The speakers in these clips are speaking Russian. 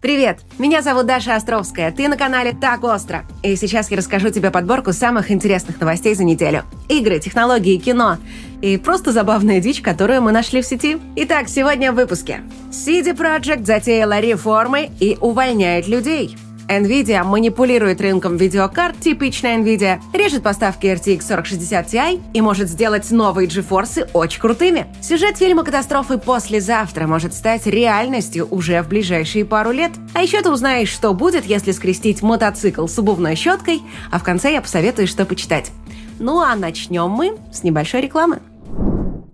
Привет! Меня зовут Даша Островская, ты на канале «Так остро». И сейчас я расскажу тебе подборку самых интересных новостей за неделю. Игры, технологии, кино и просто забавная дичь, которую мы нашли в сети. Итак, сегодня в выпуске. CD Projekt затеяла реформы и увольняет людей. Nvidia манипулирует рынком видеокарт, типичная Nvidia, режет поставки RTX 4060 Ti и может сделать новые GeForce очень крутыми. Сюжет фильма «Катастрофы послезавтра» может стать реальностью уже в ближайшие пару лет. А еще ты узнаешь, что будет, если скрестить мотоцикл с обувной щеткой, а в конце я посоветую, что почитать. Ну а начнем мы с небольшой рекламы.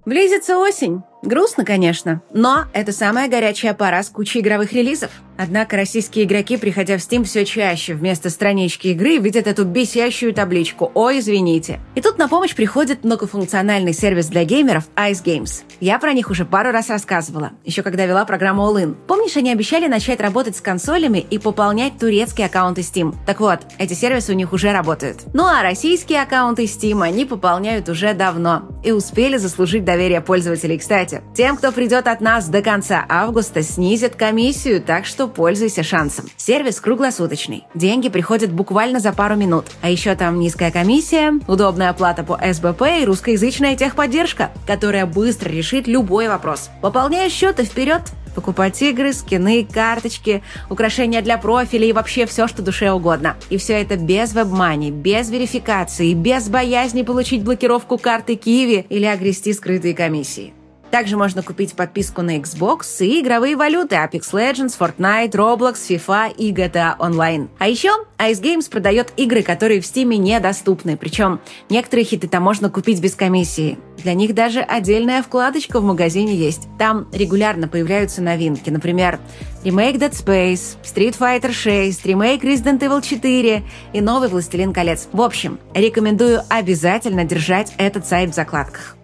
Близится осень. Грустно, конечно, но это самая горячая пора с кучей игровых релизов. Однако российские игроки, приходя в Steam все чаще, вместо странички игры видят эту бесящую табличку «Ой, извините». И тут на помощь приходит многофункциональный сервис для геймеров Ice Games. Я про них уже пару раз рассказывала, еще когда вела программу All In. Помнишь, они обещали начать работать с консолями и пополнять турецкие аккаунты Steam? Так вот, эти сервисы у них уже работают. Ну а российские аккаунты Steam они пополняют уже давно и успели заслужить доверие пользователей. Кстати, тем, кто придет от нас до конца августа, снизят комиссию, так что пользуйся шансом. Сервис круглосуточный. Деньги приходят буквально за пару минут. А еще там низкая комиссия, удобная оплата по СБП и русскоязычная техподдержка, которая быстро решит любой вопрос. Пополняешь счет и вперед! покупать игры, скины, карточки, украшения для профиля и вообще все, что душе угодно. И все это без вебмани, без верификации, без боязни получить блокировку карты Киви или огрести скрытые комиссии. Также можно купить подписку на Xbox и игровые валюты Apex Legends, Fortnite, Roblox, FIFA и GTA Online. А еще Ice Games продает игры, которые в Steam недоступны, причем некоторые хиты там можно купить без комиссии. Для них даже отдельная вкладочка в магазине есть. Там регулярно появляются новинки, например, ремейк Dead Space, Street Fighter 6, ремейк Resident Evil 4 и новый Властелин колец. В общем, рекомендую обязательно держать этот сайт в закладках.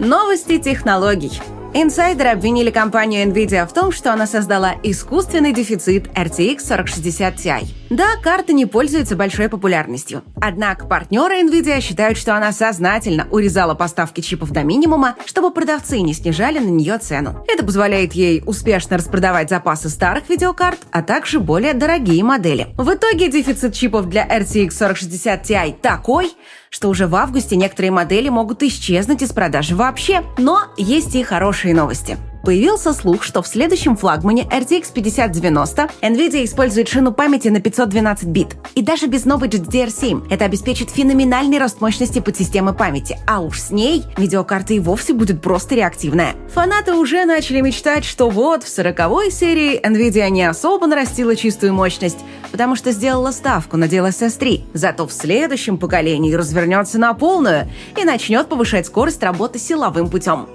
Новости технологий. Инсайдеры обвинили компанию Nvidia в том, что она создала искусственный дефицит RTX 4060 Ti. Да, карта не пользуется большой популярностью. Однако партнеры Nvidia считают, что она сознательно урезала поставки чипов до минимума, чтобы продавцы не снижали на нее цену. Это позволяет ей успешно распродавать запасы старых видеокарт, а также более дорогие модели. В итоге дефицит чипов для RTX 4060 Ti такой, что уже в августе некоторые модели могут исчезнуть из продажи вообще. Но есть и хорошие новости. Появился слух, что в следующем флагмане RTX 5090 NVIDIA использует шину памяти на 512 бит. И даже без новой GDDR7 это обеспечит феноменальный рост мощности подсистемы памяти. А уж с ней видеокарта и вовсе будет просто реактивная. Фанаты уже начали мечтать, что вот в 40 серии NVIDIA не особо нарастила чистую мощность, потому что сделала ставку на DLSS 3. Зато в следующем поколении развернется на полную и начнет повышать скорость работы силовым путем.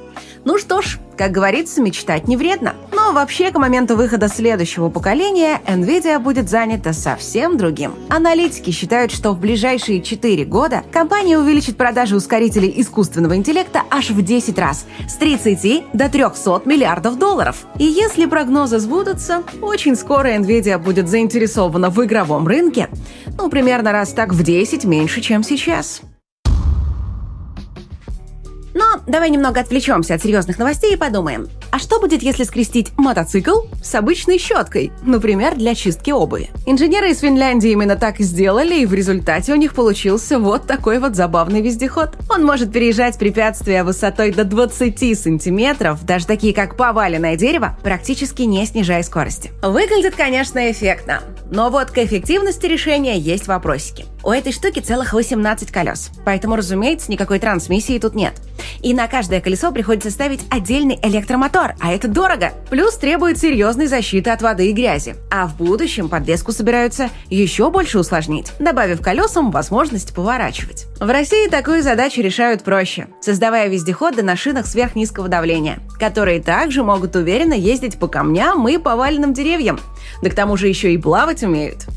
Ну что ж, как говорится, мечтать не вредно. Но вообще к моменту выхода следующего поколения Nvidia будет занята совсем другим. Аналитики считают, что в ближайшие 4 года компания увеличит продажи ускорителей искусственного интеллекта аж в 10 раз – с 30 до 300 миллиардов долларов. И если прогнозы сбудутся, очень скоро Nvidia будет заинтересована в игровом рынке, ну, примерно раз так в 10 меньше, чем сейчас. Но давай немного отвлечемся от серьезных новостей и подумаем. А что будет, если скрестить мотоцикл с обычной щеткой? Например, для чистки обуви. Инженеры из Финляндии именно так и сделали, и в результате у них получился вот такой вот забавный вездеход. Он может переезжать препятствия высотой до 20 сантиметров, даже такие как поваленное дерево, практически не снижая скорости. Выглядит, конечно, эффектно. Но вот к эффективности решения есть вопросики. У этой штуки целых 18 колес, поэтому, разумеется, никакой трансмиссии тут нет. И на каждое колесо приходится ставить отдельный электромотор, а это дорого. Плюс требует серьезной защиты от воды и грязи. А в будущем подвеску собираются еще больше усложнить, добавив колесам возможность поворачивать. В России такую задачу решают проще, создавая вездеходы на шинах сверхнизкого давления, которые также могут уверенно ездить по камням и поваленным деревьям. Да к тому же еще и плавать умеют.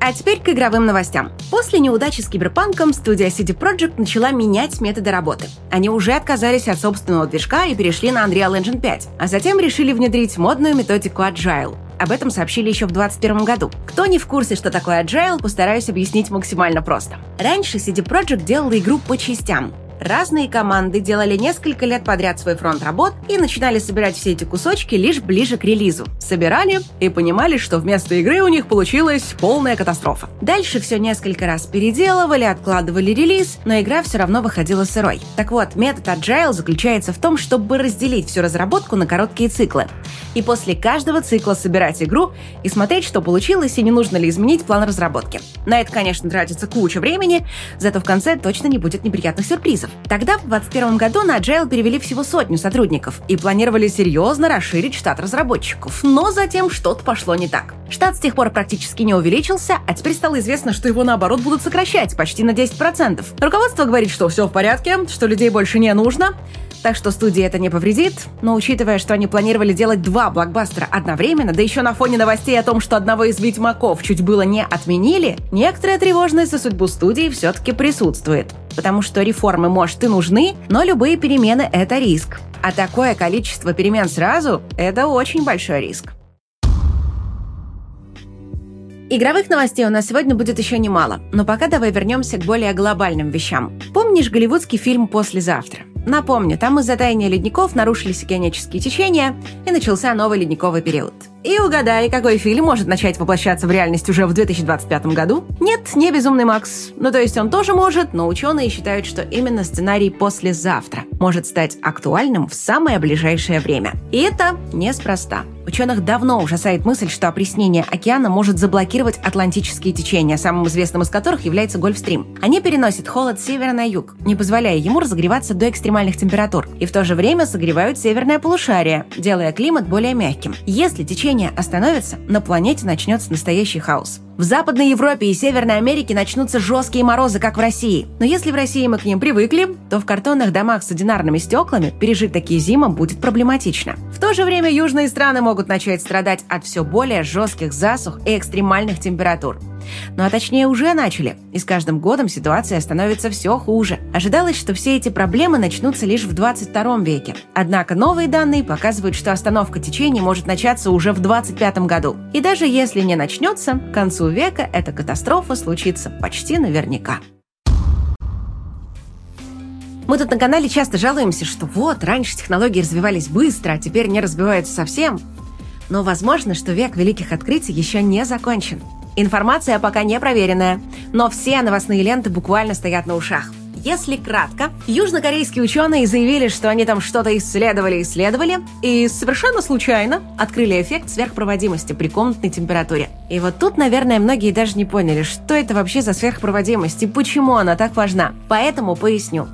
А теперь к игровым новостям. После неудачи с Киберпанком студия CD Projekt начала менять методы работы. Они уже отказались от собственного движка и перешли на Unreal Engine 5, а затем решили внедрить модную методику Agile. Об этом сообщили еще в 2021 году. Кто не в курсе, что такое Agile, постараюсь объяснить максимально просто. Раньше CD Projekt делала игру по частям. Разные команды делали несколько лет подряд свой фронт работ и начинали собирать все эти кусочки лишь ближе к релизу. Собирали и понимали, что вместо игры у них получилась полная катастрофа. Дальше все несколько раз переделывали, откладывали релиз, но игра все равно выходила сырой. Так вот, метод Agile заключается в том, чтобы разделить всю разработку на короткие циклы. И после каждого цикла собирать игру и смотреть, что получилось и не нужно ли изменить план разработки. На это, конечно, тратится куча времени, зато в конце точно не будет неприятных сюрпризов. Тогда, в 2021 году, на Agile перевели всего сотню сотрудников и планировали серьезно расширить штат разработчиков. Но затем что-то пошло не так. Штат с тех пор практически не увеличился, а теперь стало известно, что его наоборот будут сокращать почти на 10%. Руководство говорит, что все в порядке, что людей больше не нужно, так что студии это не повредит, но учитывая, что они планировали делать два блокбастера одновременно, да еще на фоне новостей о том, что одного из «Ведьмаков» чуть было не отменили, некоторая тревожность за судьбу студии все-таки присутствует. Потому что реформы, может, и нужны, но любые перемены – это риск. А такое количество перемен сразу – это очень большой риск. Игровых новостей у нас сегодня будет еще немало, но пока давай вернемся к более глобальным вещам. Помнишь голливудский фильм «Послезавтра»? Напомню, там из-за таяния ледников нарушились океанические течения, и начался новый ледниковый период. И угадай, какой фильм может начать воплощаться в реальность уже в 2025 году? Нет, не «Безумный Макс». Ну, то есть он тоже может, но ученые считают, что именно сценарий «Послезавтра» может стать актуальным в самое ближайшее время. И это неспроста. Ученых давно ужасает мысль, что опреснение океана может заблокировать атлантические течения, самым известным из которых является Гольфстрим. Они переносят холод с севера на юг, не позволяя ему разогреваться до экстремальных температур, и в то же время согревают северное полушарие, делая климат более мягким. Если течение остановится, на планете начнется настоящий хаос. В Западной Европе и Северной Америке начнутся жесткие морозы, как в России. Но если в России мы к ним привыкли, то в картонных домах с одинарными стеклами пережить такие зимы будет проблематично. В то же время южные страны могут начать страдать от все более жестких засух и экстремальных температур. Ну а точнее уже начали, и с каждым годом ситуация становится все хуже. Ожидалось, что все эти проблемы начнутся лишь в 22 веке. Однако новые данные показывают, что остановка течения может начаться уже в 25 году. И даже если не начнется, к концу века эта катастрофа случится почти наверняка. Мы тут на канале часто жалуемся, что вот, раньше технологии развивались быстро, а теперь не развиваются совсем. Но возможно, что век великих открытий еще не закончен. Информация пока не проверенная, но все новостные ленты буквально стоят на ушах. Если кратко, южнокорейские ученые заявили, что они там что-то исследовали-исследовали, и совершенно случайно открыли эффект сверхпроводимости при комнатной температуре. И вот тут, наверное, многие даже не поняли, что это вообще за сверхпроводимость и почему она так важна. Поэтому поясню.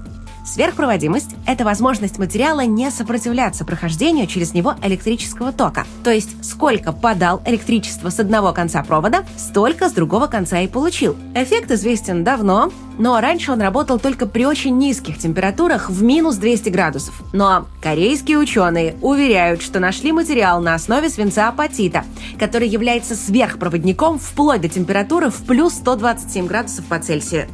Сверхпроводимость – это возможность материала не сопротивляться прохождению через него электрического тока. То есть, сколько подал электричество с одного конца провода, столько с другого конца и получил. Эффект известен давно, но раньше он работал только при очень низких температурах в минус 200 градусов. Но корейские ученые уверяют, что нашли материал на основе свинца апатита, который является сверхпроводником вплоть до температуры в плюс 127 градусов по Цельсию.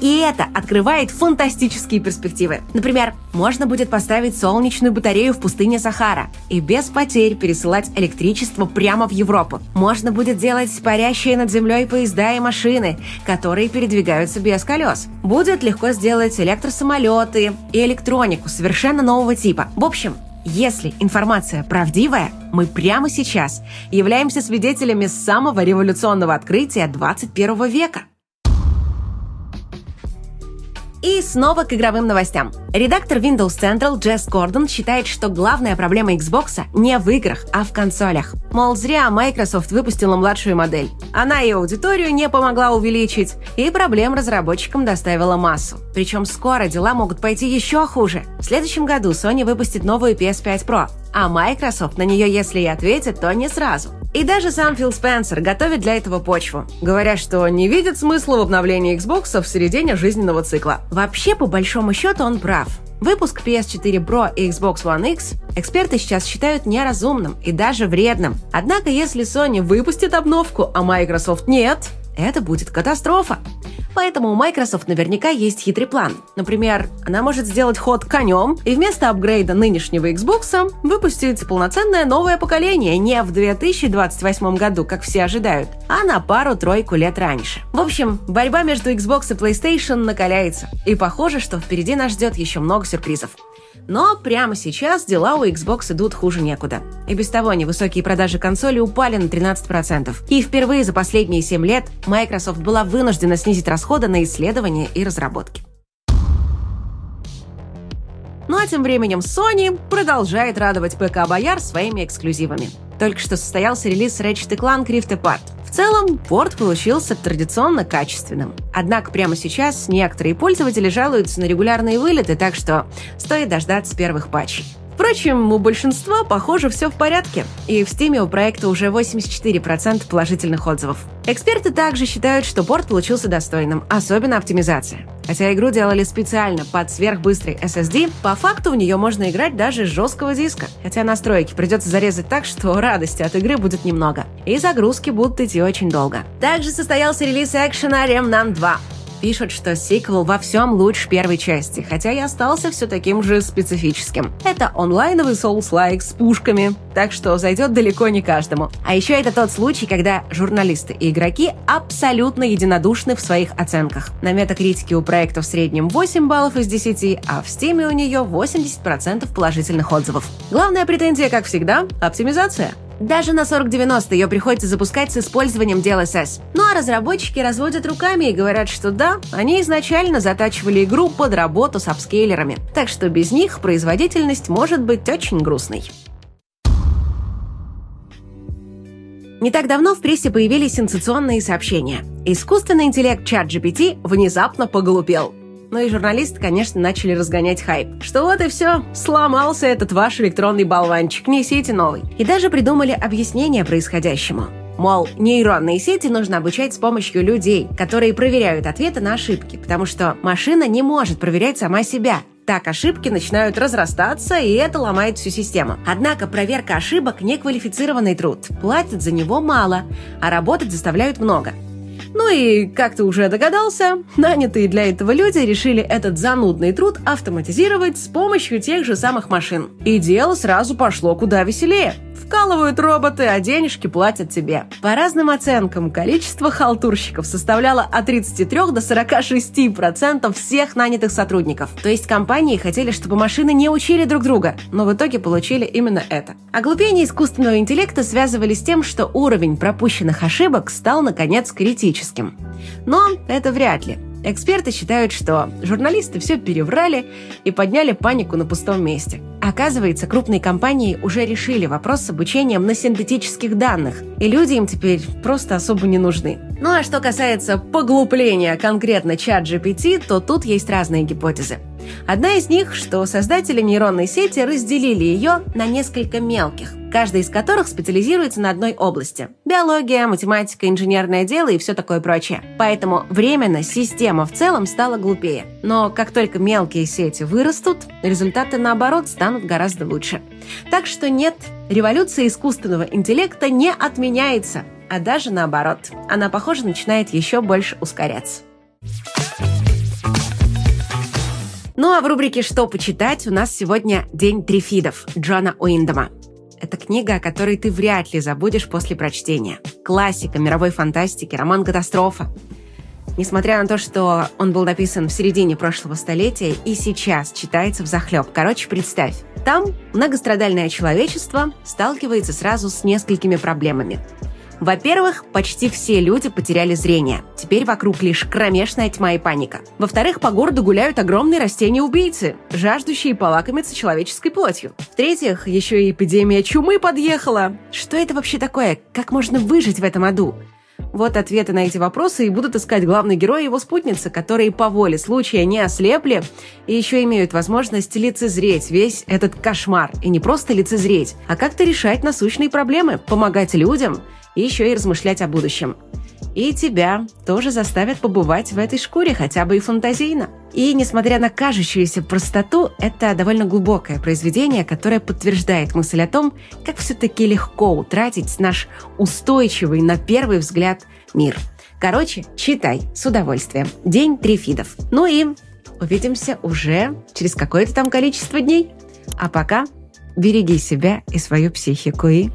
И это открывает фантастические перспективы. Например, можно будет поставить солнечную батарею в пустыне Сахара и без потерь пересылать электричество прямо в Европу. Можно будет делать парящие над землей поезда и машины, которые передвигаются без колес. Будет легко сделать электросамолеты и электронику совершенно нового типа. В общем, если информация правдивая, мы прямо сейчас являемся свидетелями самого революционного открытия 21 века. И снова к игровым новостям. Редактор Windows Central Джесс Гордон считает, что главная проблема Xbox не в играх, а в консолях. Мол, зря Microsoft выпустила младшую модель. Она и аудиторию не помогла увеличить, и проблем разработчикам доставила массу. Причем скоро дела могут пойти еще хуже. В следующем году Sony выпустит новую PS5 Pro, а Microsoft на нее, если и ответит, то не сразу. И даже сам Фил Спенсер готовит для этого почву, говоря, что не видит смысла в обновлении Xbox в середине жизненного цикла. Вообще, по большому счету, он прав. Выпуск PS4 Pro и Xbox One X эксперты сейчас считают неразумным и даже вредным. Однако, если Sony выпустит обновку, а Microsoft нет, это будет катастрофа. Поэтому у Microsoft наверняка есть хитрый план. Например, она может сделать ход конем и вместо апгрейда нынешнего Xbox выпустить полноценное новое поколение не в 2028 году, как все ожидают, а на пару-тройку лет раньше. В общем, борьба между Xbox и PlayStation накаляется. И похоже, что впереди нас ждет еще много сюрпризов. Но прямо сейчас дела у Xbox идут хуже некуда. И без того невысокие продажи консоли упали на 13%. И впервые за последние 7 лет Microsoft была вынуждена снизить расходы на исследования и разработки. Ну а тем временем Sony продолжает радовать ПК-бояр своими эксклюзивами. Только что состоялся релиз Ratchet Clank Rift Apart. В целом, порт получился традиционно качественным. Однако прямо сейчас некоторые пользователи жалуются на регулярные вылеты, так что стоит дождаться первых патчей. Впрочем, у большинства, похоже, все в порядке. И в Steam у проекта уже 84% положительных отзывов. Эксперты также считают, что порт получился достойным, особенно оптимизация. Хотя игру делали специально под сверхбыстрый SSD, по факту в нее можно играть даже с жесткого диска. Хотя настройки придется зарезать так, что радости от игры будет немного. И загрузки будут идти очень долго. Также состоялся релиз экшена Remnant 2 пишут, что сиквел во всем лучше первой части, хотя и остался все таким же специфическим. Это онлайновый Souls-like с пушками, так что зайдет далеко не каждому. А еще это тот случай, когда журналисты и игроки абсолютно единодушны в своих оценках. На метакритике у проекта в среднем 8 баллов из 10, а в Steam у нее 80% положительных отзывов. Главная претензия, как всегда, оптимизация. Даже на 4090 ее приходится запускать с использованием DLSS. Ну а разработчики разводят руками и говорят, что да, они изначально затачивали игру под работу с апскейлерами. Так что без них производительность может быть очень грустной. Не так давно в прессе появились сенсационные сообщения. Искусственный интеллект ChatGPT внезапно поглупел. Ну и журналисты, конечно, начали разгонять хайп. Что вот и все, сломался этот ваш электронный болванчик, несите новый. И даже придумали объяснение происходящему. Мол, нейронные сети нужно обучать с помощью людей, которые проверяют ответы на ошибки, потому что машина не может проверять сама себя. Так ошибки начинают разрастаться, и это ломает всю систему. Однако проверка ошибок – неквалифицированный труд. Платят за него мало, а работать заставляют много. И, как ты уже догадался, нанятые для этого люди решили этот занудный труд автоматизировать с помощью тех же самых машин. И дело сразу пошло куда веселее. Вкалывают роботы, а денежки платят тебе. По разным оценкам, количество халтурщиков составляло от 33 до 46 процентов всех нанятых сотрудников. То есть компании хотели, чтобы машины не учили друг друга, но в итоге получили именно это. Оглупение искусственного интеллекта связывали с тем, что уровень пропущенных ошибок стал, наконец, критическим. Но это вряд ли. Эксперты считают, что журналисты все переврали и подняли панику на пустом месте. Оказывается, крупные компании уже решили вопрос с обучением на синтетических данных, и люди им теперь просто особо не нужны. Ну а что касается поглубления конкретно чат GPT, то тут есть разные гипотезы. Одна из них, что создатели нейронной сети разделили ее на несколько мелких, каждый из которых специализируется на одной области – биология, математика, инженерное дело и все такое прочее. Поэтому временно система в целом стала глупее. Но как только мелкие сети вырастут, результаты наоборот станут гораздо лучше. Так что нет, революция искусственного интеллекта не отменяется, а даже наоборот. Она, похоже, начинает еще больше ускоряться. Ну а в рубрике «Что почитать» у нас сегодня «День трифидов» Джона Уиндома. Это книга, о которой ты вряд ли забудешь после прочтения. Классика мировой фантастики, роман-катастрофа. Несмотря на то, что он был написан в середине прошлого столетия и сейчас читается в захлеб. Короче, представь, там многострадальное человечество сталкивается сразу с несколькими проблемами. Во-первых, почти все люди потеряли зрение. Теперь вокруг лишь кромешная тьма и паника. Во-вторых, по городу гуляют огромные растения-убийцы, жаждущие полакомиться человеческой плотью. В-третьих, еще и эпидемия чумы подъехала. Что это вообще такое? Как можно выжить в этом аду? Вот ответы на эти вопросы и будут искать главный герой и его спутница, которые по воле случая не ослепли и еще имеют возможность лицезреть весь этот кошмар. И не просто лицезреть, а как-то решать насущные проблемы, помогать людям – и еще и размышлять о будущем. И тебя тоже заставят побывать в этой шкуре хотя бы и фантазийно. И несмотря на кажущуюся простоту, это довольно глубокое произведение, которое подтверждает мысль о том, как все-таки легко утратить наш устойчивый на первый взгляд мир. Короче, читай с удовольствием. День трифидов. Ну и увидимся уже через какое-то там количество дней. А пока береги себя и свою психику и